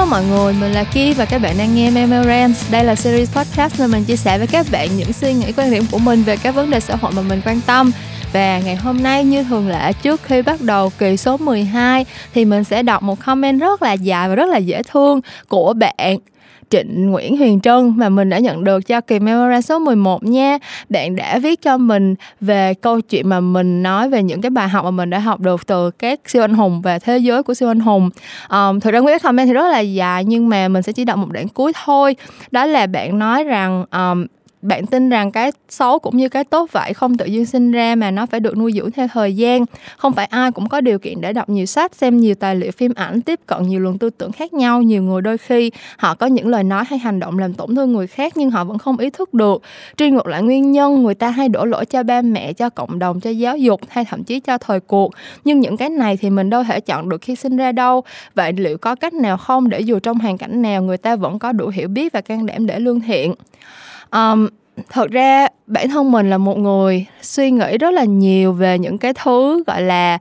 Hello mọi người, mình là Ki và các bạn đang nghe Memo Đây là series podcast mà mình chia sẻ với các bạn những suy nghĩ quan điểm của mình về các vấn đề xã hội mà mình quan tâm. Và ngày hôm nay như thường lệ trước khi bắt đầu kỳ số 12 thì mình sẽ đọc một comment rất là dài và rất là dễ thương của bạn Trịnh Nguyễn Huyền Trân mà mình đã nhận được cho kỳ Memora số 11 nha. Bạn đã viết cho mình về câu chuyện mà mình nói về những cái bài học mà mình đã học được từ các siêu anh hùng và thế giới của siêu anh hùng. Um, thực ra nguyên comment thì rất là dài nhưng mà mình sẽ chỉ đọc một đoạn cuối thôi. Đó là bạn nói rằng um, bạn tin rằng cái xấu cũng như cái tốt vậy, không tự nhiên sinh ra mà nó phải được nuôi dưỡng theo thời gian. Không phải ai cũng có điều kiện để đọc nhiều sách, xem nhiều tài liệu phim ảnh, tiếp cận nhiều luồng tư tưởng khác nhau. Nhiều người đôi khi họ có những lời nói hay hành động làm tổn thương người khác nhưng họ vẫn không ý thức được. Truy ngược lại nguyên nhân, người ta hay đổ lỗi cho ba mẹ, cho cộng đồng, cho giáo dục hay thậm chí cho thời cuộc. Nhưng những cái này thì mình đâu thể chọn được khi sinh ra đâu. Vậy liệu có cách nào không? Để dù trong hoàn cảnh nào, người ta vẫn có đủ hiểu biết và can đảm để lương thiện um, thật ra bản thân mình là một người suy nghĩ rất là nhiều về những cái thứ gọi là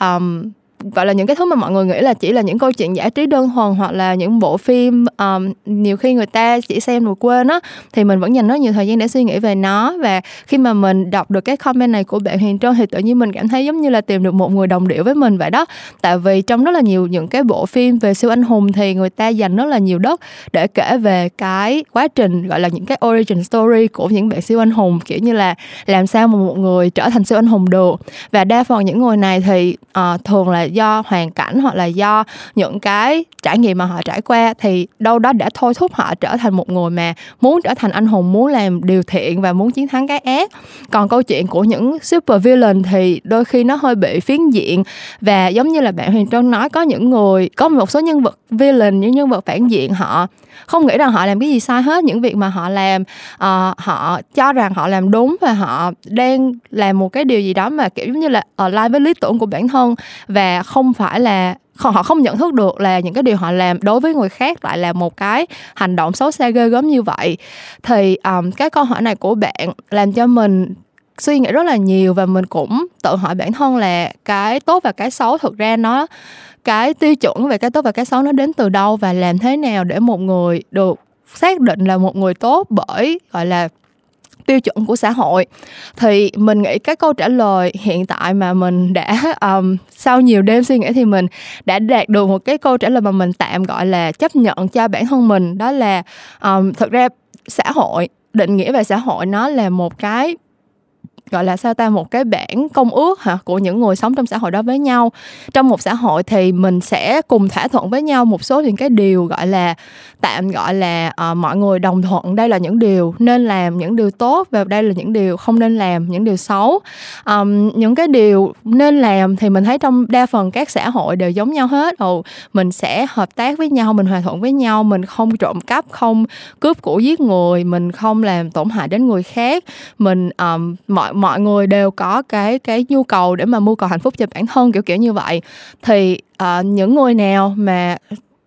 um, gọi là những cái thứ mà mọi người nghĩ là chỉ là những câu chuyện giải trí đơn thuần hoặc là những bộ phim um, nhiều khi người ta chỉ xem rồi quên á thì mình vẫn dành rất nhiều thời gian để suy nghĩ về nó. Và khi mà mình đọc được cái comment này của bạn Huyền Trân thì tự nhiên mình cảm thấy giống như là tìm được một người đồng điệu với mình vậy đó. Tại vì trong rất là nhiều những cái bộ phim về siêu anh hùng thì người ta dành rất là nhiều đất để kể về cái quá trình gọi là những cái origin story của những bạn siêu anh hùng kiểu như là làm sao mà một người trở thành siêu anh hùng được. Và đa phần những người này thì uh, thường là do hoàn cảnh hoặc là do những cái trải nghiệm mà họ trải qua thì đâu đó đã thôi thúc họ trở thành một người mà muốn trở thành anh hùng muốn làm điều thiện và muốn chiến thắng cái ác. Còn câu chuyện của những super villain thì đôi khi nó hơi bị phiến diện và giống như là bạn Huyền Trân nói có những người có một số nhân vật villain những nhân vật phản diện họ không nghĩ rằng họ làm cái gì sai hết những việc mà họ làm. Uh, họ cho rằng họ làm đúng và họ đang làm một cái điều gì đó mà kiểu giống như là align với lý tưởng của bản thân và không phải là họ không nhận thức được là những cái điều họ làm đối với người khác lại là một cái hành động xấu xa ghê gớm như vậy. Thì um, cái câu hỏi này của bạn làm cho mình suy nghĩ rất là nhiều và mình cũng tự hỏi bản thân là cái tốt và cái xấu thực ra nó cái tiêu chuẩn về cái tốt và cái xấu nó đến từ đâu và làm thế nào để một người được xác định là một người tốt bởi gọi là tiêu chuẩn của xã hội. Thì mình nghĩ cái câu trả lời hiện tại mà mình đã um, sau nhiều đêm suy nghĩ thì mình đã đạt được một cái câu trả lời mà mình tạm gọi là chấp nhận cho bản thân mình đó là um, thực ra xã hội định nghĩa về xã hội nó là một cái gọi là sao ta? Một cái bản công ước hả? Của những người sống trong xã hội đó với nhau. Trong một xã hội thì mình sẽ cùng thỏa thuận với nhau một số những cái điều gọi là tạm gọi là uh, mọi người đồng thuận đây là những điều nên làm những điều tốt và đây là những điều không nên làm những điều xấu. Um, những cái điều nên làm thì mình thấy trong đa phần các xã hội đều giống nhau hết. Ồ mình sẽ hợp tác với nhau mình hòa thuận với nhau mình không trộm cắp không cướp của giết người mình không làm tổn hại đến người khác. Mình um, mọi mọi người đều có cái cái nhu cầu để mà mưu cầu hạnh phúc cho bản thân kiểu kiểu như vậy. Thì uh, những người nào mà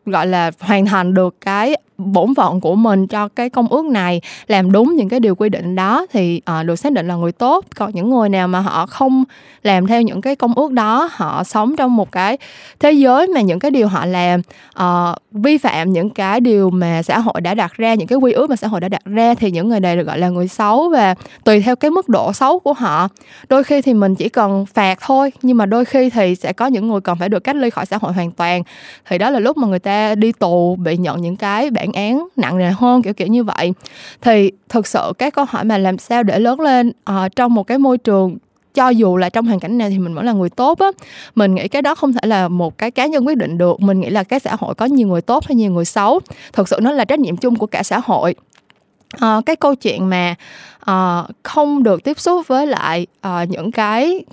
gọi là hoàn thành được cái bổn phận của mình cho cái công ước này làm đúng những cái điều quy định đó thì uh, được xác định là người tốt. Còn những người nào mà họ không làm theo những cái công ước đó họ sống trong một cái thế giới mà những cái điều họ làm uh, vi phạm những cái điều mà xã hội đã đặt ra những cái quy ước mà xã hội đã đặt ra thì những người này được gọi là người xấu và tùy theo cái mức độ xấu của họ. Đôi khi thì mình chỉ cần phạt thôi nhưng mà đôi khi thì sẽ có những người cần phải được cách ly khỏi xã hội hoàn toàn. Thì đó là lúc mà người ta đi tù bị nhận những cái bản án nặng nề hơn kiểu kiểu như vậy. Thì thực sự cái câu hỏi mà làm sao để lớn lên uh, trong một cái môi trường cho dù là trong hoàn cảnh này thì mình vẫn là người tốt á mình nghĩ cái đó không thể là một cái cá nhân quyết định được. Mình nghĩ là cái xã hội có nhiều người tốt hay nhiều người xấu thực sự nó là trách nhiệm chung của cả xã hội. À, cái câu chuyện mà uh, không được tiếp xúc với lại uh, những cái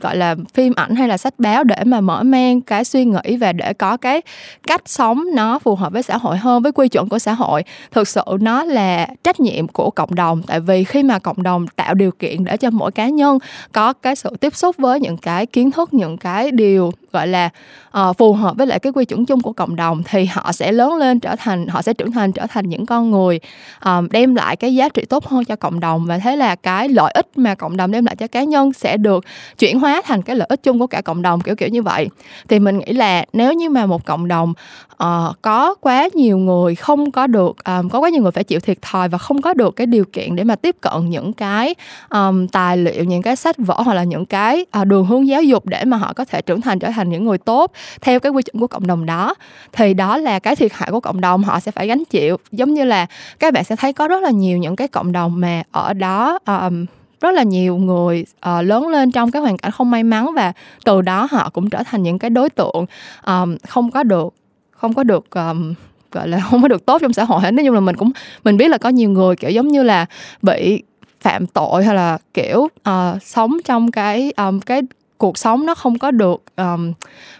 gọi là phim ảnh hay là sách báo để mà mở mang cái suy nghĩ và để có cái cách sống nó phù hợp với xã hội hơn với quy chuẩn của xã hội. Thực sự nó là trách nhiệm của cộng đồng tại vì khi mà cộng đồng tạo điều kiện để cho mỗi cá nhân có cái sự tiếp xúc với những cái kiến thức những cái điều gọi là uh, phù hợp với lại cái quy chuẩn chung của cộng đồng thì họ sẽ lớn lên trở thành họ sẽ trưởng thành trở thành những con người um, đem lại cái giá trị tốt hơn cho cộng đồng đồng và thế là cái lợi ích mà cộng đồng đem lại cho cá nhân sẽ được chuyển hóa thành cái lợi ích chung của cả cộng đồng kiểu kiểu như vậy. Thì mình nghĩ là nếu như mà một cộng đồng uh, có quá nhiều người không có được um, có quá nhiều người phải chịu thiệt thòi và không có được cái điều kiện để mà tiếp cận những cái um, tài liệu những cái sách vở hoặc là những cái uh, đường hướng giáo dục để mà họ có thể trưởng thành trở thành những người tốt theo cái quy chuẩn của cộng đồng đó thì đó là cái thiệt hại của cộng đồng. Họ sẽ phải gánh chịu. Giống như là các bạn sẽ thấy có rất là nhiều những cái cộng đồng mà ở đó um, rất là nhiều người uh, lớn lên trong cái hoàn cảnh không may mắn và từ đó họ cũng trở thành những cái đối tượng um, không có được không có được um, gọi là không có được tốt trong xã hội. Hết nói chung là mình cũng mình biết là có nhiều người kiểu giống như là bị phạm tội hay là kiểu uh, sống trong cái um, cái cuộc sống nó không có được um,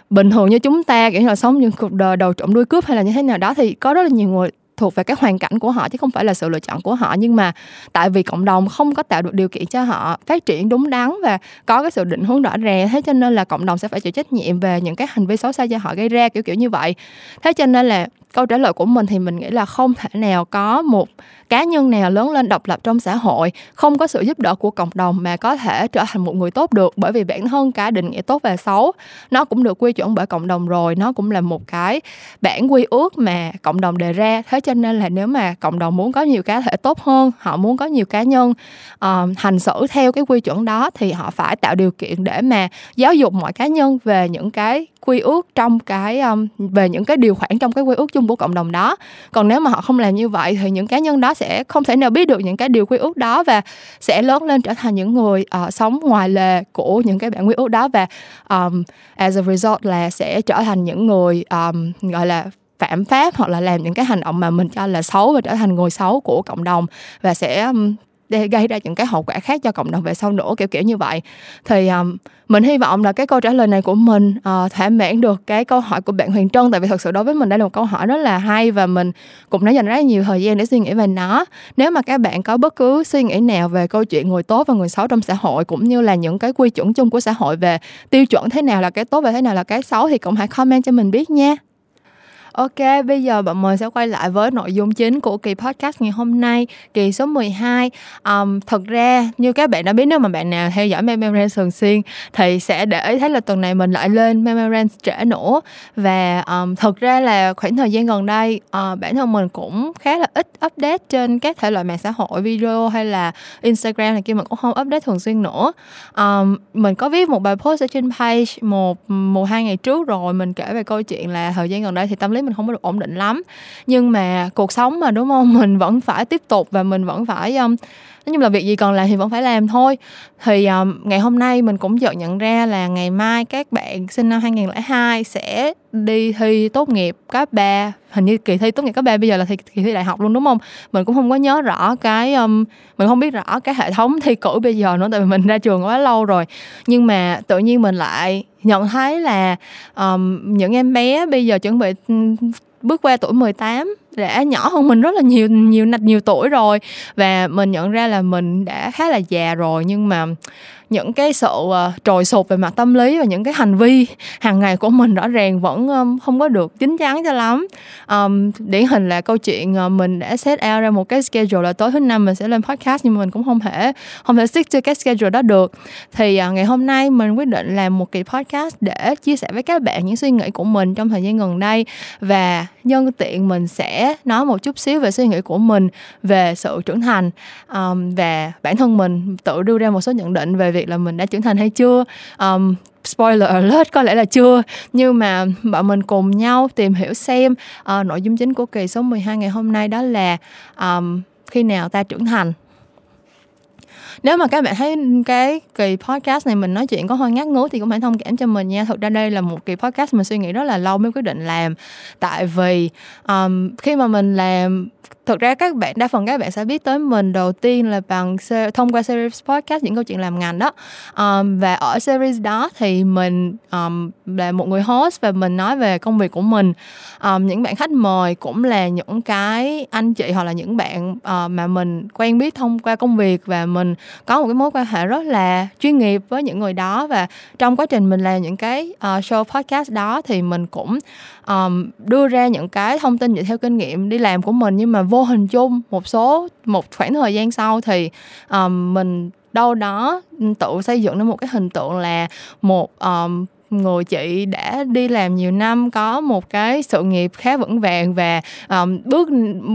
bình thường như chúng ta kiểu như là sống những cuộc đời đầu trộm đuôi cướp hay là như thế nào đó thì có rất là nhiều người thuộc về cái hoàn cảnh của họ chứ không phải là sự lựa chọn của họ. Nhưng mà tại vì cộng đồng không có tạo được điều kiện cho họ phát triển đúng đắn và có cái sự định hướng rõ ràng, thế cho nên là cộng đồng sẽ phải chịu trách nhiệm về những cái hành vi xấu xa do họ gây ra, kiểu kiểu như vậy. Thế cho nên là câu trả lời của mình thì mình nghĩ là không thể nào có một cá nhân nào lớn lên độc lập trong xã hội không có sự giúp đỡ của cộng đồng mà có thể trở thành một người tốt được bởi vì bản thân cả định nghĩa tốt và xấu nó cũng được quy chuẩn bởi cộng đồng rồi nó cũng là một cái bản quy ước mà cộng đồng đề ra. Thế cho nên là nếu mà cộng đồng muốn có nhiều cá thể tốt hơn họ muốn có nhiều cá nhân uh, hành xử theo cái quy chuẩn đó thì họ phải tạo điều kiện để mà giáo dục mọi cá nhân về những cái quy ước trong cái um, về những cái điều khoản trong cái quy ước chung của cộng đồng đó. Còn nếu mà họ không làm như vậy thì những cá nhân đó sẽ không thể nào biết được những cái điều quy ước đó và sẽ lớn lên trở thành những người uh, sống ngoài lề của những cái bản quy ước đó và um, as a result là sẽ trở thành những người um, gọi là phạm pháp hoặc là làm những cái hành động mà mình cho là xấu và trở thành người xấu của cộng đồng và sẽ um, để gây ra những cái hậu quả khác cho cộng đồng về sau nữa kiểu kiểu như vậy. Thì um, mình hy vọng là cái câu trả lời này của mình uh, thỏa mãn được cái câu hỏi của bạn Huyền Trân tại vì thật sự đối với mình đây là một câu hỏi rất là hay và mình cũng đã dành rất nhiều thời gian để suy nghĩ về nó. Nếu mà các bạn có bất cứ suy nghĩ nào về câu chuyện người tốt và người xấu trong xã hội cũng như là những cái quy chuẩn chung của xã hội về tiêu chuẩn thế nào là cái tốt và thế nào là cái xấu thì cũng hãy comment cho mình biết nha. Ok, bây giờ bọn mình sẽ quay lại với nội dung chính của kỳ podcast ngày hôm nay, kỳ số 12. Um, thật ra, như các bạn đã biết nếu mà bạn nào theo dõi Memorand thường xuyên thì sẽ để ý thấy là tuần này mình lại lên Memorand trễ nữa. Và um, thật ra là khoảng thời gian gần đây, uh, bản thân mình cũng khá là ít update trên các thể loại mạng xã hội, video hay là Instagram này kia mình cũng không update thường xuyên nữa. Um, mình có viết một bài post ở trên page một, một hai ngày trước rồi, mình kể về câu chuyện là thời gian gần đây thì tâm lý mình không có được ổn định lắm. Nhưng mà cuộc sống mà đúng không? Mình vẫn phải tiếp tục và mình vẫn phải um, nói chung là việc gì còn làm thì vẫn phải làm thôi. Thì um, ngày hôm nay mình cũng chợt nhận ra là ngày mai các bạn sinh năm 2002 sẽ đi thi tốt nghiệp cấp 3 hình như kỳ thi tốt nghiệp cấp 3 bây giờ là thi, kỳ thi đại học luôn đúng không? Mình cũng không có nhớ rõ cái um, mình không biết rõ cái hệ thống thi cử bây giờ nữa tại vì mình ra trường quá lâu rồi. Nhưng mà tự nhiên mình lại nhận thấy là um, những em bé bây giờ chuẩn bị bước qua tuổi 18 đã nhỏ hơn mình rất là nhiều nhiều nhiều tuổi rồi. Và mình nhận ra là mình đã khá là già rồi, nhưng mà những cái sự uh, trồi sụp về mặt tâm lý và những cái hành vi hàng ngày của mình rõ ràng vẫn um, không có được chính chắn cho lắm. Um, điển hình là câu chuyện uh, mình đã set out ra một cái schedule là tối thứ năm mình sẽ lên podcast nhưng mà mình cũng không thể không thể stick to cái schedule đó được. Thì uh, ngày hôm nay mình quyết định làm một kỳ podcast để chia sẻ với các bạn những suy nghĩ của mình trong thời gian gần đây và nhân tiện mình sẽ nói một chút xíu về suy nghĩ của mình về sự trưởng thành um, và bản thân mình tự đưa ra một số nhận định về việc là mình đã trưởng thành hay chưa? Um, spoiler alert có lẽ là chưa. Nhưng mà bọn mình cùng nhau tìm hiểu xem uh, nội dung chính của kỳ số 12 ngày hôm nay đó là um, khi nào ta trưởng thành. Nếu mà các bạn thấy cái kỳ podcast này mình nói chuyện có hơi ngắt ngứ thì cũng hãy thông cảm cho mình nha. Thực ra đây là một kỳ podcast mình suy nghĩ rất là lâu mới quyết định làm. Tại vì um, khi mà mình làm thực ra các bạn đa phần các bạn sẽ biết tới mình đầu tiên là bằng thông qua series podcast những câu chuyện làm ngành đó. Um, và ở series đó thì mình um, là một người host và mình nói về công việc của mình. Um, những bạn khách mời cũng là những cái anh chị hoặc là những bạn uh, mà mình quen biết thông qua công việc và mình có một cái mối quan hệ rất là chuyên nghiệp với những người đó. Và trong quá trình mình làm những cái uh, show podcast đó thì mình cũng um, đưa ra những cái thông tin dựa theo kinh nghiệm đi làm của mình. Nhưng mà vô hình chung một số một khoảng thời gian sau thì um, mình đâu đó tự xây dựng nên một cái hình tượng là một um, người chị đã đi làm nhiều năm có một cái sự nghiệp khá vững vàng và um, bước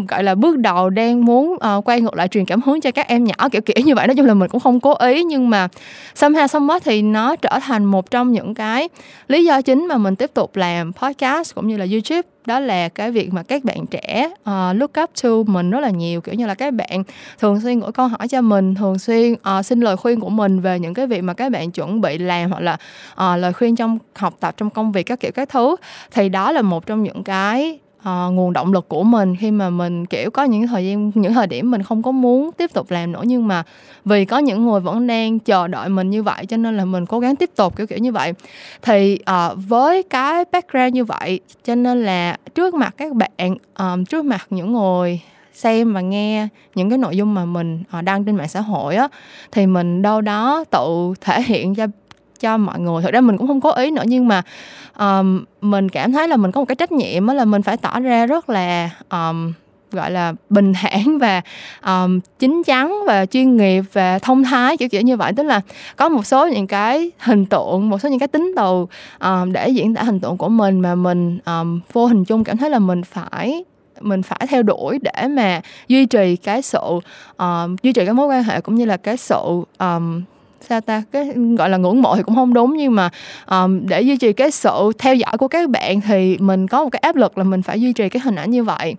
gọi là bước đầu đang muốn uh, quay ngược lại truyền cảm hứng cho các em nhỏ kiểu kiểu như vậy. Nói chung là mình cũng không cố ý nhưng mà somehow somewhat thì nó trở thành một trong những cái lý do chính mà mình tiếp tục làm podcast cũng như là youtube đó là cái việc mà các bạn trẻ uh, look up to mình rất là nhiều. Kiểu như là các bạn thường xuyên gửi câu hỏi cho mình thường xuyên uh, xin lời khuyên của mình về những cái việc mà các bạn chuẩn bị làm hoặc là uh, lời khuyên trong học tập trong công việc các kiểu các thứ. Thì đó là một trong những cái uh, nguồn động lực của mình khi mà mình kiểu có những thời gian những thời điểm mình không có muốn tiếp tục làm nữa nhưng mà vì có những người vẫn đang chờ đợi mình như vậy cho nên là mình cố gắng tiếp tục kiểu kiểu như vậy. Thì uh, với cái background như vậy cho nên là trước mặt các bạn uh, trước mặt những người xem và nghe những cái nội dung mà mình đăng trên mạng xã hội á thì mình đâu đó tự thể hiện cho cho mọi người. Thực ra mình cũng không cố ý nữa nhưng mà um, mình cảm thấy là mình có một cái trách nhiệm đó là mình phải tỏ ra rất là um, gọi là bình thản và um, chính chắn và chuyên nghiệp và thông thái kiểu kiểu như vậy. Tức là có một số những cái hình tượng một số những cái tính từ um, để diễn tả hình tượng của mình mà mình um, vô hình chung cảm thấy là mình phải mình phải theo đuổi để mà duy trì cái sự um, duy trì cái mối quan hệ cũng như là cái sự um, sao ta? Cái gọi là ngưỡng mộ thì cũng không đúng nhưng mà um, để duy trì cái sự theo dõi của các bạn thì mình có một cái áp lực là mình phải duy trì cái hình ảnh như vậy.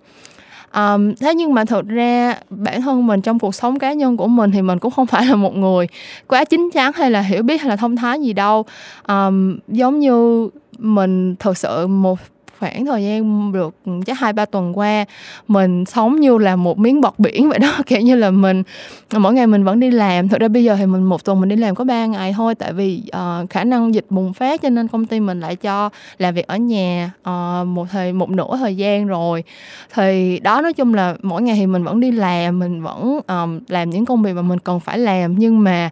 Um, thế nhưng mà thật ra bản thân mình trong cuộc sống cá nhân của mình thì mình cũng không phải là một người quá chín chắn hay là hiểu biết hay là thông thái gì đâu. Um, giống như mình thật sự một khoảng thời gian được ừ, chắc hai ba tuần qua mình sống như là một miếng bọt biển vậy đó. Kiểu như là mình mỗi ngày mình vẫn đi làm. Thực ra bây giờ thì mình một tuần mình đi làm có ba ngày thôi. Tại vì uh, khả năng dịch bùng phát cho nên công ty mình lại cho làm việc ở nhà uh, một thời một nửa thời gian rồi. Thì đó nói chung là mỗi ngày thì mình vẫn đi làm mình vẫn um, làm những công việc mà mình cần phải làm. Nhưng mà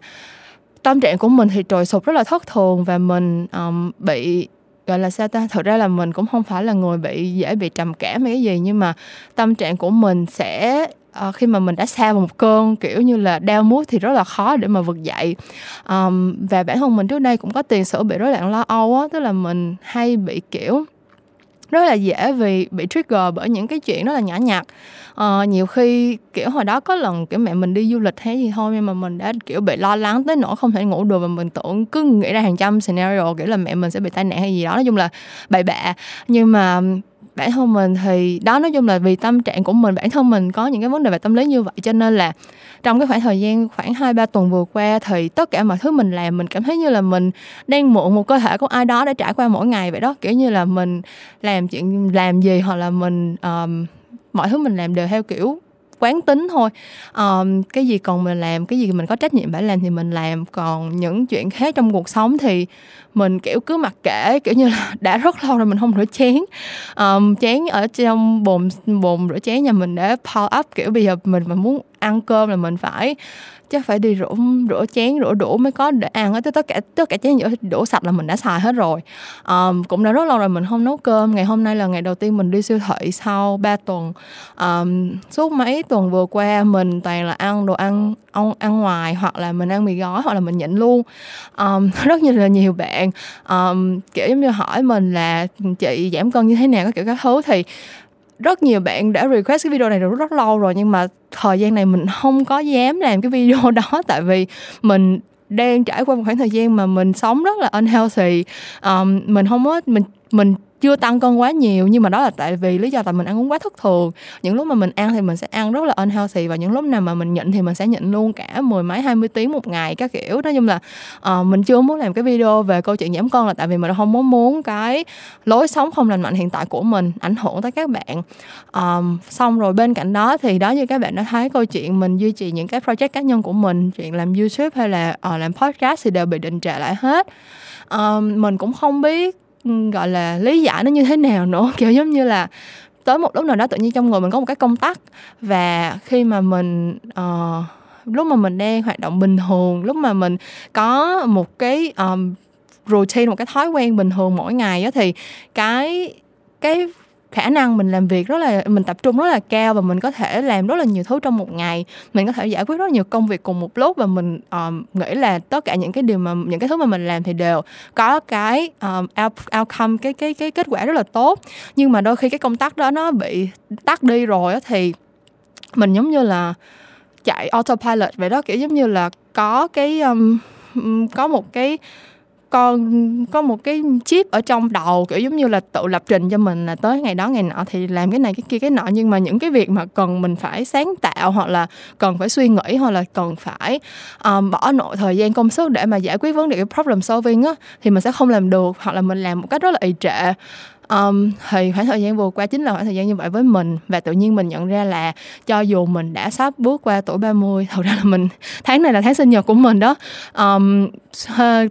tâm trạng của mình thì trồi sụp rất là thất thường và mình um, bị gọi là sao ta? Thật ra là mình cũng không phải là người bị dễ bị trầm cảm hay cái gì nhưng mà tâm trạng của mình sẽ à, khi mà mình đã xa vào một cơn kiểu như là đau mút thì rất là khó để mà vực dậy. Um, và bản thân mình trước đây cũng có tiền sử bị rối loạn lo âu á tức là mình hay bị kiểu rất là dễ vì bị trigger bởi những cái chuyện rất là nhỏ nhặt. À, nhiều khi kiểu hồi đó có lần kiểu mẹ mình đi du lịch hay gì thôi nhưng mà mình đã kiểu bị lo lắng tới nỗi không thể ngủ được và mình tưởng cứ nghĩ ra hàng trăm scenario kiểu là mẹ mình sẽ bị tai nạn hay gì đó. Nói chung là bậy bạ. Nhưng mà bản thân mình thì đó nói chung là vì tâm trạng của mình bản thân mình có những cái vấn đề về tâm lý như vậy cho nên là trong cái khoảng thời gian khoảng hai ba tuần vừa qua thì tất cả mọi thứ mình làm mình cảm thấy như là mình đang mượn một cơ thể của ai đó để trải qua mỗi ngày vậy đó. Kiểu như là mình làm chuyện làm gì hoặc là mình um, mọi thứ mình làm đều theo kiểu quán tính thôi. Um, cái gì còn mình làm cái gì mình có trách nhiệm phải làm thì mình làm. Còn những chuyện khác trong cuộc sống thì mình kiểu cứ mặc kệ kiểu như là đã rất lâu rồi mình không rửa chén. Um, chén ở trong bồn bồn rửa chén nhà mình đã pile up kiểu bây giờ mình mà muốn ăn cơm là mình phải chắc phải đi rửa rửa chén rửa đũa mới có để ăn hết tất cả tất cả chén rửa đũa sạch là mình đã xài hết rồi. Um, cũng đã rất lâu rồi mình không nấu cơm. Ngày hôm nay là ngày đầu tiên mình đi siêu thị sau 3 tuần. Um, suốt mấy tuần vừa qua mình toàn là ăn đồ ăn ăn, ăn ngoài hoặc là mình ăn mì gói hoặc là mình nhịn luôn. Um, rất như là nhiều bạn. Um, kiểu giống như hỏi mình là chị giảm cân như thế nào các kiểu các thứ thì rất nhiều bạn đã request cái video này rất, rất lâu rồi nhưng mà thời gian này mình không có dám làm cái video đó tại vì mình đang trải qua một khoảng thời gian mà mình sống rất là unhealthy. Um, mình không có mình mình chưa tăng cân quá nhiều nhưng mà đó là tại vì lý do tại mình ăn uống quá thất thường. Những lúc mà mình ăn thì mình sẽ ăn rất là unhealthy và những lúc nào mà mình nhịn thì mình sẽ nhịn luôn cả mười mấy hai mươi tiếng một ngày các kiểu. Nói chung là uh, mình chưa muốn làm cái video về câu chuyện giảm cân là tại vì mình không muốn muốn cái lối sống không lành mạnh hiện tại của mình ảnh hưởng tới các bạn. Um, xong rồi bên cạnh đó thì đó như các bạn đã thấy câu chuyện mình duy trì những cái project cá nhân của mình chuyện làm youtube hay là uh, làm podcast thì đều bị đình trệ lại hết. Um, mình cũng không biết gọi là lý giải nó như thế nào nữa. Kiểu giống như là tới một lúc nào đó tự nhiên trong người mình có một cái công tắc. Và khi mà mình uh, lúc mà mình đang hoạt động bình thường lúc mà mình có một cái um, routine một cái thói quen bình thường mỗi ngày đó thì cái cái khả năng mình làm việc rất là mình tập trung rất là cao và mình có thể làm rất là nhiều thứ trong một ngày. Mình có thể giải quyết rất là nhiều công việc cùng một lúc và mình um, nghĩ là tất cả những cái điều mà những cái thứ mà mình làm thì đều có cái um, outcome cái cái cái kết quả rất là tốt. Nhưng mà đôi khi cái công tắc đó nó bị tắt đi rồi thì mình giống như là chạy autopilot vậy đó kiểu giống như là có cái um, có một cái con có một cái chip ở trong đầu kiểu giống như là tự lập trình cho mình là tới ngày đó ngày nọ thì làm cái này cái kia cái nọ. Nhưng mà những cái việc mà cần mình phải sáng tạo hoặc là cần phải suy nghĩ hoặc là cần phải um, bỏ nội thời gian công sức để mà giải quyết vấn đề cái problem solving á thì mình sẽ không làm được hoặc là mình làm một cách rất là ì trệ um, thì khoảng thời gian vừa qua chính là khoảng thời gian như vậy với mình. Và tự nhiên mình nhận ra là cho dù mình đã sắp bước qua tuổi 30 thật ra là mình tháng này là tháng sinh nhật của mình đó. Um,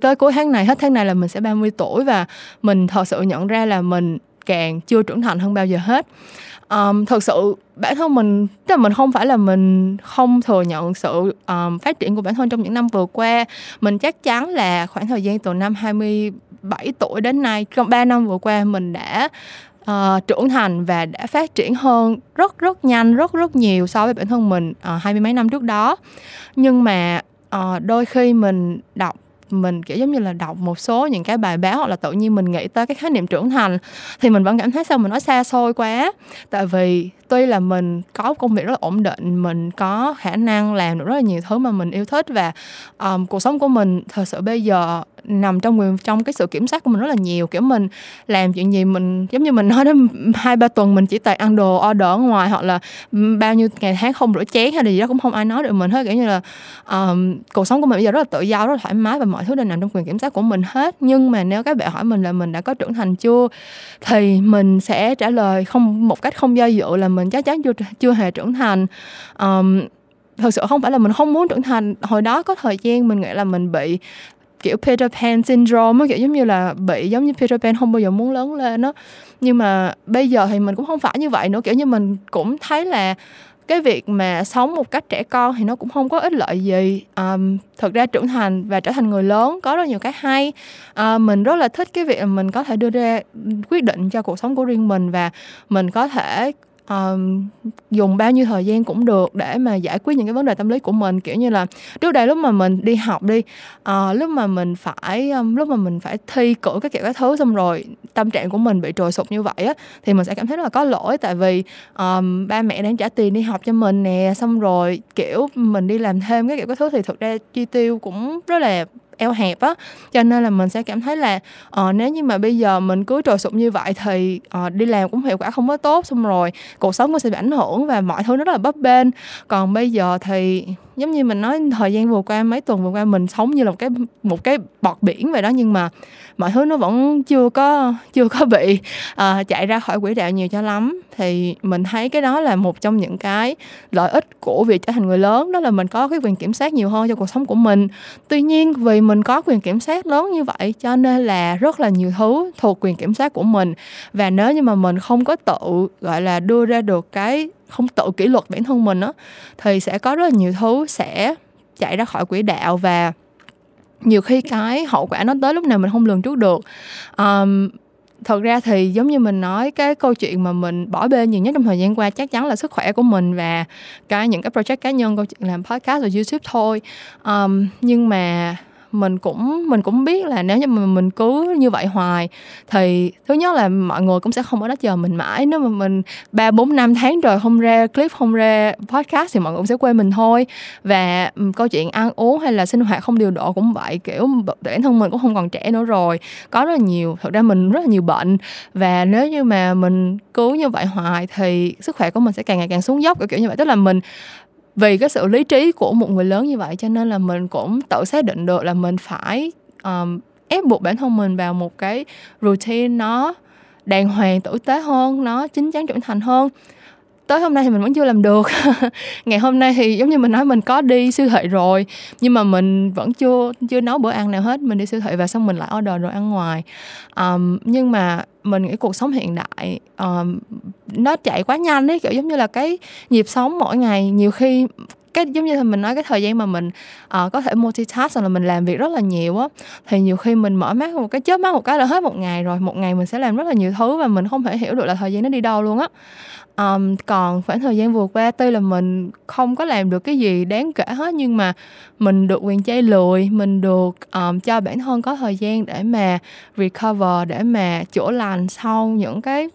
tới cuối tháng này hết tháng này là mình sẽ 30 tuổi và mình thật sự nhận ra là mình càng chưa trưởng thành hơn bao giờ hết. Um, thật sự bản thân mình tức là mình không phải là mình không thừa nhận sự um, phát triển của bản thân trong những năm vừa qua. Mình chắc chắn là khoảng thời gian từ năm 7 tuổi đến nay trong 3 năm vừa qua mình đã uh, trưởng thành và đã phát triển hơn rất rất nhanh rất rất nhiều so với bản thân mình uh, hai mươi mấy năm trước đó. Nhưng mà uh, đôi khi mình đọc mình kiểu giống như là đọc một số những cái bài báo hoặc là tự nhiên mình nghĩ tới cái khái niệm trưởng thành thì mình vẫn cảm thấy sao mình nói xa xôi quá. Tại vì tuy là mình có công việc rất là ổn định mình có khả năng làm được rất là nhiều thứ mà mình yêu thích và um, cuộc sống của mình thật sự bây giờ nằm trong quyền trong cái sự kiểm soát của mình rất là nhiều. Kiểu mình làm chuyện gì mình giống như mình nói đến hai ba tuần mình chỉ toàn ăn đồ order ở ngoài hoặc là bao nhiêu ngày tháng không rửa chén hay là gì đó cũng không ai nói được mình hết. Kiểu như là um, cuộc sống của mình bây giờ rất là tự do rất là thoải mái và mọi thứ đều nằm trong quyền kiểm soát của mình hết. Nhưng mà nếu các bạn hỏi mình là mình đã có trưởng thành chưa thì mình sẽ trả lời không một cách không do dự là mình chắc chắn chưa chưa hề trưởng thành. Um, thật sự không phải là mình không muốn trưởng thành. Hồi đó có thời gian mình nghĩ là mình bị kiểu Peter Pan syndrome kiểu giống như là bị giống như Peter Pan không bao giờ muốn lớn lên đó nhưng mà bây giờ thì mình cũng không phải như vậy nữa. Kiểu như mình cũng thấy là cái việc mà sống một cách trẻ con thì nó cũng không có ích lợi gì. Um, thực ra trưởng thành và trở thành người lớn có rất nhiều cái hay. Uh, mình rất là thích cái việc là mình có thể đưa ra quyết định cho cuộc sống của riêng mình và mình có thể uh, dùng bao nhiêu thời gian cũng được để mà giải quyết những cái vấn đề tâm lý của mình. Kiểu như là trước đây lúc mà mình đi học đi uh, lúc mà mình phải um, lúc mà mình phải thi cử các kiểu các thứ xong rồi tâm trạng của mình bị trồi sụp như vậy á thì mình sẽ cảm thấy rất là có lỗi. Tại vì um, ba mẹ đang trả tiền đi học cho mình nè xong rồi kiểu mình đi làm thêm cái kiểu các thứ thì thực ra chi tiêu cũng rất là eo hẹp á. Cho nên là mình sẽ cảm thấy là uh, nếu như mà bây giờ mình cứ trồi sụp như vậy thì uh, đi làm cũng hiệu quả không có tốt xong rồi cuộc sống cũng sẽ bị ảnh hưởng và mọi thứ nó rất là bấp bênh. Còn bây giờ thì giống như mình nói thời gian vừa qua mấy tuần vừa qua mình sống như là một cái một cái bọt biển vậy đó nhưng mà mọi thứ nó vẫn chưa có chưa có bị uh, chạy ra khỏi quỹ đạo nhiều cho lắm. Thì mình thấy cái đó là một trong những cái lợi ích của việc trở thành người lớn đó là mình có cái quyền kiểm soát nhiều hơn cho cuộc sống của mình. Tuy nhiên vì mình có quyền kiểm soát lớn như vậy cho nên là rất là nhiều thứ thuộc quyền kiểm soát của mình. Và nếu như mà mình không có tự gọi là đưa ra được cái không tự kỷ luật bản thân mình á thì sẽ có rất là nhiều thứ sẽ chạy ra khỏi quỹ đạo và nhiều khi cái hậu quả nó tới lúc nào mình không lường trước được. Um, thật ra thì giống như mình nói cái câu chuyện mà mình bỏ bê nhiều nhất trong thời gian qua chắc chắn là sức khỏe của mình và cái những cái project cá nhân câu chuyện làm podcast và youtube thôi. Um, nhưng mà mình cũng mình cũng biết là nếu như mà mình cứ như vậy hoài thì thứ nhất là mọi người cũng sẽ không ở đó chờ mình mãi. Nếu mà mình ba, bốn, năm tháng rồi không ra clip, không ra podcast thì mọi người cũng sẽ quên mình thôi. Và câu chuyện ăn uống hay là sinh hoạt không điều độ cũng vậy, kiểu bản thân mình cũng không còn trẻ nữa rồi, có rất là nhiều thật ra mình rất là nhiều bệnh. Và nếu như mà mình cứ như vậy hoài thì sức khỏe của mình sẽ càng ngày càng xuống dốc kiểu như vậy. Tức là mình vì cái sự lý trí của một người lớn như vậy cho nên là mình cũng tự xác định được là mình phải um, ép buộc bản thân mình vào một cái routine nó đàng hoàng tử tế hơn nó chín chắn trưởng thành hơn. Tới hôm nay thì mình vẫn chưa làm được. Ngày hôm nay thì giống như mình nói mình có đi siêu thị rồi nhưng mà mình vẫn chưa chưa nấu bữa ăn nào hết mình đi siêu thị và xong mình lại order đồ ăn ngoài. Um, nhưng mà mình nghĩ cuộc sống hiện đại uh, nó chạy quá nhanh ấy kiểu giống như là cái nhịp sống mỗi ngày nhiều khi cái giống như mình nói cái thời gian mà mình uh, có thể multitask là mình làm việc rất là nhiều á thì nhiều khi mình mở mắt một cái chớp mắt một cái là hết một ngày rồi một ngày mình sẽ làm rất là nhiều thứ và mình không thể hiểu được là thời gian nó đi đâu luôn á um, còn khoảng thời gian vừa qua tuy là mình không có làm được cái gì đáng kể hết nhưng mà mình được quyền chay lười mình được um, cho bản thân có thời gian để mà recover để mà chữa lành sau những cái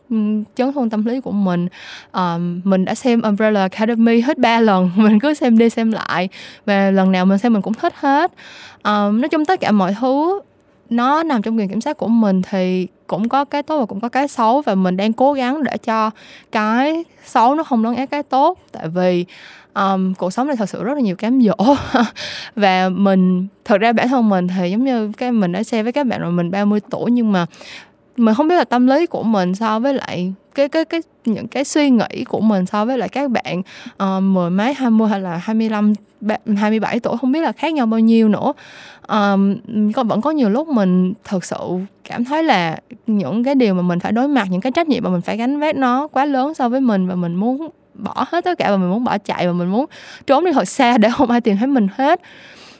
chấn thương tâm lý của mình. Um, mình đã xem Umbrella Academy hết ba lần mình cứ xem đi xem lại và lần nào mình xem mình cũng thích hết. Um, nói chung tất cả mọi thứ nó nằm trong quyền kiểm soát của mình thì cũng có cái tốt và cũng có cái xấu và mình đang cố gắng để cho cái xấu nó không lấn át cái tốt. Tại vì um, cuộc sống này thật sự rất là nhiều cám dỗ. Và mình thật ra bản thân mình thì giống như cái mình đã share với các bạn rồi mình 30 tuổi nhưng mà mình không biết là tâm lý của mình so với lại cái cái cái những cái suy nghĩ của mình so với lại các bạn uh, mười mấy hai mươi hay là hai mươi lăm hai mươi bảy tuổi không biết là khác nhau bao nhiêu nữa. Um, vẫn có nhiều lúc mình thật sự cảm thấy là những cái điều mà mình phải đối mặt những cái trách nhiệm mà mình phải gánh vác nó quá lớn so với mình và mình muốn bỏ hết tất cả và mình muốn bỏ chạy và mình muốn trốn đi thật xa để không ai tìm thấy mình hết.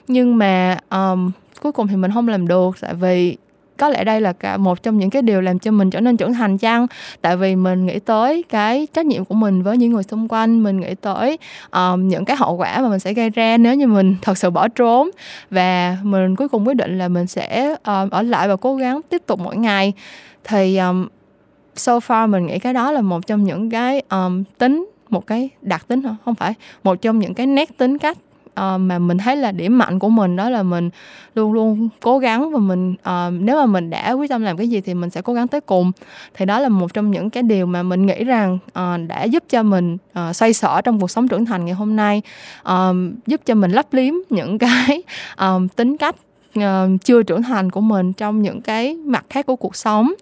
Nhưng mà um, cuối cùng thì mình không làm được tại vì có lẽ đây là cả một trong những cái điều làm cho mình trở nên trưởng thành chăng? Tại vì mình nghĩ tới cái trách nhiệm của mình với những người xung quanh mình nghĩ tới um, những cái hậu quả mà mình sẽ gây ra nếu như mình thật sự bỏ trốn. Và mình cuối cùng quyết định là mình sẽ um, ở lại và cố gắng tiếp tục mỗi ngày. Thì um, so far mình nghĩ cái đó là một trong những cái um, tính một cái đặc tính không phải một trong những cái nét tính cách uh, mà mình thấy là điểm mạnh của mình đó là mình luôn luôn cố gắng và mình uh, nếu mà mình đã quyết tâm làm cái gì thì mình sẽ cố gắng tới cùng. Thì đó là một trong những cái điều mà mình nghĩ rằng uh, đã giúp cho mình uh, xoay sở trong cuộc sống trưởng thành ngày hôm nay uh, giúp cho mình lấp liếm những cái uh, tính cách uh, chưa trưởng thành của mình trong những cái mặt khác của cuộc sống.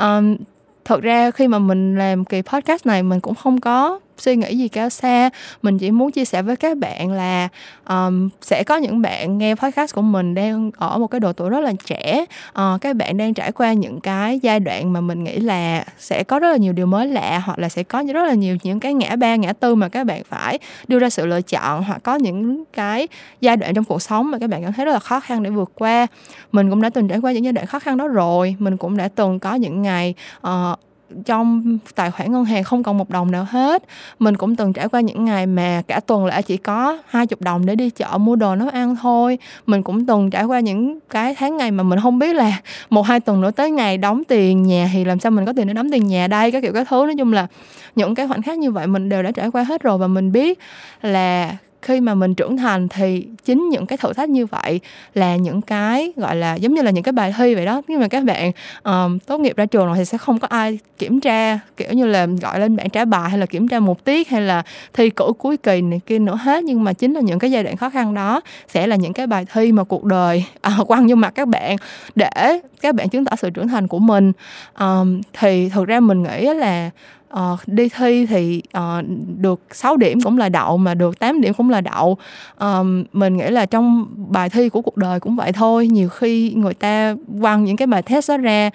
Uh, thật ra khi mà mình làm kỳ podcast này mình cũng không có suy nghĩ gì cao xa. Mình chỉ muốn chia sẻ với các bạn là um, sẽ có những bạn nghe podcast của mình đang ở một cái độ tuổi rất là trẻ. Uh, các bạn đang trải qua những cái giai đoạn mà mình nghĩ là sẽ có rất là nhiều điều mới lạ hoặc là sẽ có rất là nhiều những cái ngã ba ngã tư mà các bạn phải đưa ra sự lựa chọn hoặc có những cái giai đoạn trong cuộc sống mà các bạn cảm thấy rất là khó khăn để vượt qua. Mình cũng đã từng trải qua những giai đoạn khó khăn đó rồi. Mình cũng đã từng có những ngày uh, trong tài khoản ngân hàng không còn một đồng nào hết. Mình cũng từng trải qua những ngày mà cả tuần lễ chỉ có hai chục đồng để đi chợ mua đồ nấu ăn thôi. Mình cũng từng trải qua những cái tháng ngày mà mình không biết là một hai tuần nữa tới ngày đóng tiền nhà thì làm sao mình có tiền để đóng tiền nhà đây, các kiểu các thứ. Nói chung là những cái khoảnh khắc như vậy mình đều đã trải qua hết rồi và mình biết là khi mà mình trưởng thành thì chính những cái thử thách như vậy là những cái gọi là giống như là những cái bài thi vậy đó. Nhưng mà các bạn um, tốt nghiệp ra trường rồi thì sẽ không có ai kiểm tra kiểu như là gọi lên bảng trả bài hay là kiểm tra một tiết hay là thi cử cuối kỳ này kia nữa hết. Nhưng mà chính là những cái giai đoạn khó khăn đó sẽ là những cái bài thi mà cuộc đời à, quăng vô mặt các bạn để các bạn chứng tỏ sự trưởng thành của mình. Um, thì thực ra mình nghĩ là uh, đi thi thì uh, được 6 điểm cũng là đậu mà được 8 điểm cũng là đậu. Um, mình nghĩ là trong bài thi của cuộc đời cũng vậy thôi. Nhiều khi người ta quăng những cái bài test đó ra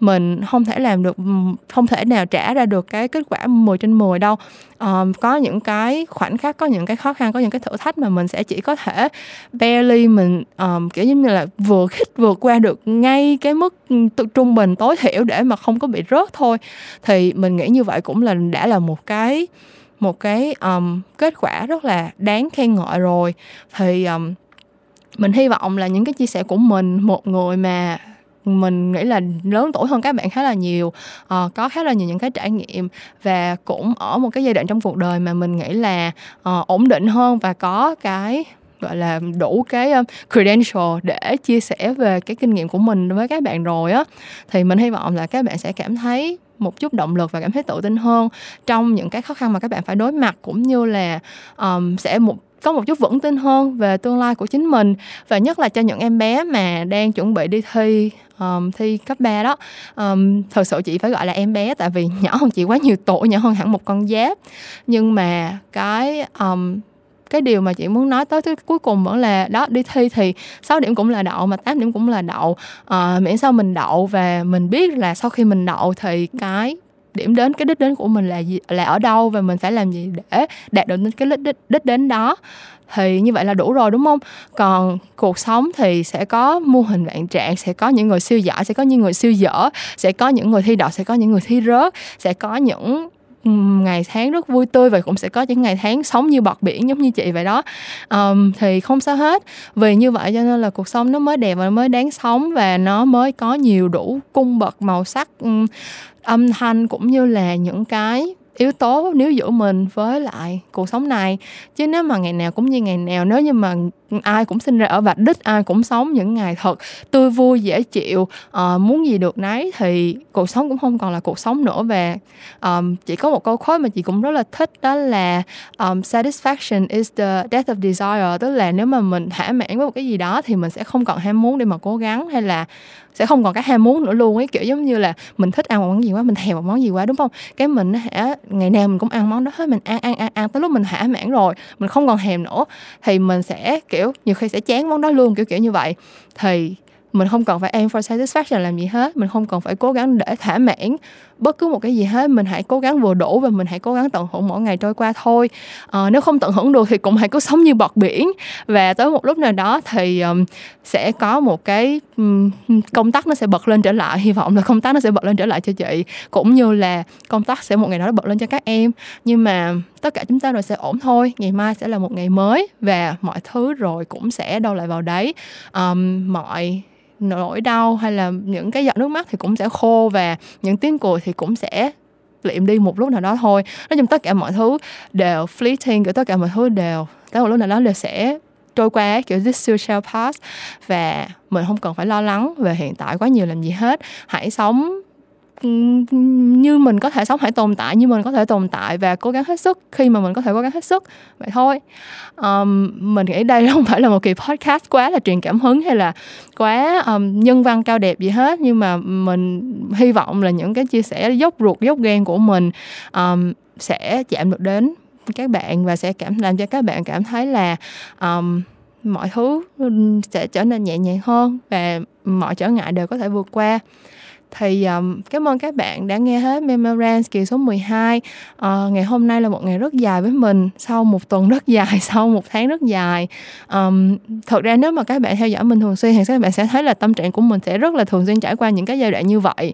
mình không thể làm được không thể nào trả ra được cái kết quả 10 trên 10 đâu. Um, có những cái khoảnh khắc có những cái khó khăn có những cái thử thách mà mình sẽ chỉ có thể barely mình um, kiểu như là vừa khích vượt qua được ngay cái mức trung bình tối thiểu để mà không có bị rớt thôi. Thì mình nghĩ như vậy cũng là đã là một cái một cái um, kết quả rất là đáng khen ngợi rồi. Thì um, mình hy vọng là những cái chia sẻ của mình một người mà mình nghĩ là lớn tuổi hơn các bạn khá là nhiều uh, có khá là nhiều những cái trải nghiệm và cũng ở một cái giai đoạn trong cuộc đời mà mình nghĩ là uh, ổn định hơn và có cái gọi là đủ cái credential để chia sẻ về cái kinh nghiệm của mình với các bạn rồi á. Thì mình hy vọng là các bạn sẽ cảm thấy một chút động lực và cảm thấy tự tin hơn trong những cái khó khăn mà các bạn phải đối mặt cũng như là um, sẽ một có một chút vững tin hơn về tương lai của chính mình và nhất là cho những em bé mà đang chuẩn bị đi thi um, thi cấp 3 đó. Um, thật sự chị phải gọi là em bé tại vì nhỏ hơn chị quá nhiều tuổi nhỏ hơn hẳn một con giáp. Nhưng mà cái um, cái điều mà chị muốn nói tới thứ cuối cùng vẫn là đó đi thi thì 6 điểm cũng là đậu mà 8 điểm cũng là đậu. À, miễn sao mình đậu và mình biết là sau khi mình đậu thì cái điểm đến cái đích đến của mình là gì là ở đâu và mình phải làm gì để đạt được cái đích, đích, đích đến đó. Thì như vậy là đủ rồi đúng không? Còn cuộc sống thì sẽ có mô hình vạn trạng sẽ có những người siêu giỏi sẽ có những người siêu dở sẽ có những người thi đậu sẽ có những người thi rớt sẽ có những ngày tháng rất vui tươi và cũng sẽ có những ngày tháng sống như bọt biển giống như chị vậy đó. Um, thì không sao hết. Vì như vậy cho nên là cuộc sống nó mới đẹp và nó mới đáng sống và nó mới có nhiều đủ cung bậc màu sắc um, âm thanh cũng như là những cái yếu tố nếu giữa mình với lại cuộc sống này. Chứ nếu mà ngày nào cũng như ngày nào nếu như mà ai cũng sinh ra ở vạch đích ai cũng sống những ngày thật. Tươi vui dễ chịu uh, muốn gì được nấy thì cuộc sống cũng không còn là cuộc sống nữa và um, chỉ có một câu khói mà chị cũng rất là thích đó là um, satisfaction is the death of desire. Tức là nếu mà mình thỏa mãn với một cái gì đó thì mình sẽ không còn ham muốn để mà cố gắng hay là sẽ không còn cái ham muốn nữa luôn ấy. Kiểu giống như là mình thích ăn một món gì quá mình thèm một món gì quá đúng không? Cái mình hả ngày nào mình cũng ăn món đó hết mình ăn ăn ăn ăn tới lúc mình thỏa mãn rồi mình không còn thèm nữa thì mình sẽ kiểu nhiều khi sẽ chán món đó luôn, kiểu kiểu như vậy. Thì mình không cần phải aim for satisfaction làm gì hết, mình không cần phải cố gắng để thỏa mãn bất cứ một cái gì hết mình hãy cố gắng vừa đủ và mình hãy cố gắng tận hưởng mỗi ngày trôi qua thôi. À, nếu không tận hưởng được thì cũng hãy cứ sống như bọt biển. Và tới một lúc nào đó thì um, sẽ có một cái um, công tác nó sẽ bật lên trở lại. Hy vọng là công tác nó sẽ bật lên trở lại cho chị cũng như là công tác sẽ một ngày đó bật lên cho các em. Nhưng mà tất cả chúng ta rồi sẽ ổn thôi. Ngày mai sẽ là một ngày mới và mọi thứ rồi cũng sẽ đâu lại vào đấy. Um, mọi nỗi đau hay là những cái giọt nước mắt thì cũng sẽ khô và những tiếng cười thì cũng sẽ liệm đi một lúc nào đó thôi. Nói chung tất cả mọi thứ đều fleeting, kiểu tất cả mọi thứ đều, tới một lúc nào đó đều sẽ trôi qua, kiểu this too shall pass. Và mình không cần phải lo lắng về hiện tại quá nhiều làm gì hết. Hãy sống như mình có thể sống hãy tồn tại như mình có thể tồn tại và cố gắng hết sức khi mà mình có thể cố gắng hết sức. Vậy thôi. Um, mình nghĩ đây không phải là một kỳ podcast quá là truyền cảm hứng hay là quá um, nhân văn cao đẹp gì hết. Nhưng mà mình hy vọng là những cái chia sẻ dốc ruột dốc gan của mình um, sẽ chạm được đến các bạn và sẽ cảm làm cho các bạn cảm thấy là um, mọi thứ sẽ trở nên nhẹ nhàng hơn và mọi trở ngại đều có thể vượt qua thì um, cảm ơn các bạn đã nghe hết Memorance kỳ số 12 uh, ờ, ngày hôm nay là một ngày rất dài với mình sau một tuần rất dài sau một tháng rất dài. Um, thật ra nếu mà các bạn theo dõi mình thường xuyên thì các bạn sẽ thấy là tâm trạng của mình sẽ rất là thường xuyên trải qua những cái giai đoạn như vậy.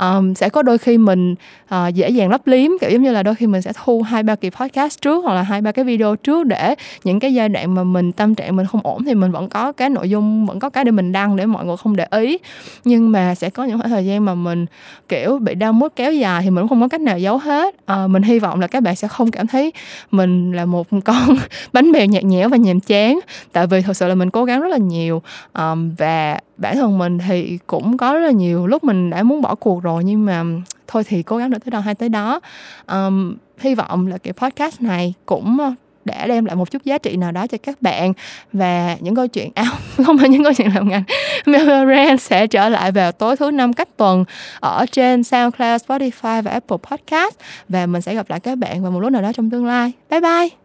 Um, sẽ có đôi khi mình uh, dễ dàng lấp liếm kiểu giống như là đôi khi mình sẽ thu hai ba kỳ podcast trước hoặc là hai ba cái video trước để những cái giai đoạn mà mình tâm trạng mình không ổn thì mình vẫn có cái nội dung vẫn có cái để mình đăng để mọi người không để ý. Nhưng mà sẽ có những khoảng thời gian gian mà mình kiểu bị đau mút kéo dài thì mình cũng không có cách nào giấu hết. À, mình hy vọng là các bạn sẽ không cảm thấy mình là một con bánh bèo nhạt nhẽo và nhàm chán tại vì thật sự là mình cố gắng rất là nhiều. À, và bản thân mình thì cũng có rất là nhiều lúc mình đã muốn bỏ cuộc rồi nhưng mà thôi thì cố gắng được tới đâu hay tới đó. Um, hy vọng là cái podcast này cũng để đem lại một chút giá trị nào đó cho các bạn và những câu chuyện áo không phải những câu chuyện làm ngành Memorand sẽ trở lại vào tối thứ năm cách tuần ở trên SoundCloud, Spotify và Apple Podcast và mình sẽ gặp lại các bạn vào một lúc nào đó trong tương lai. Bye bye!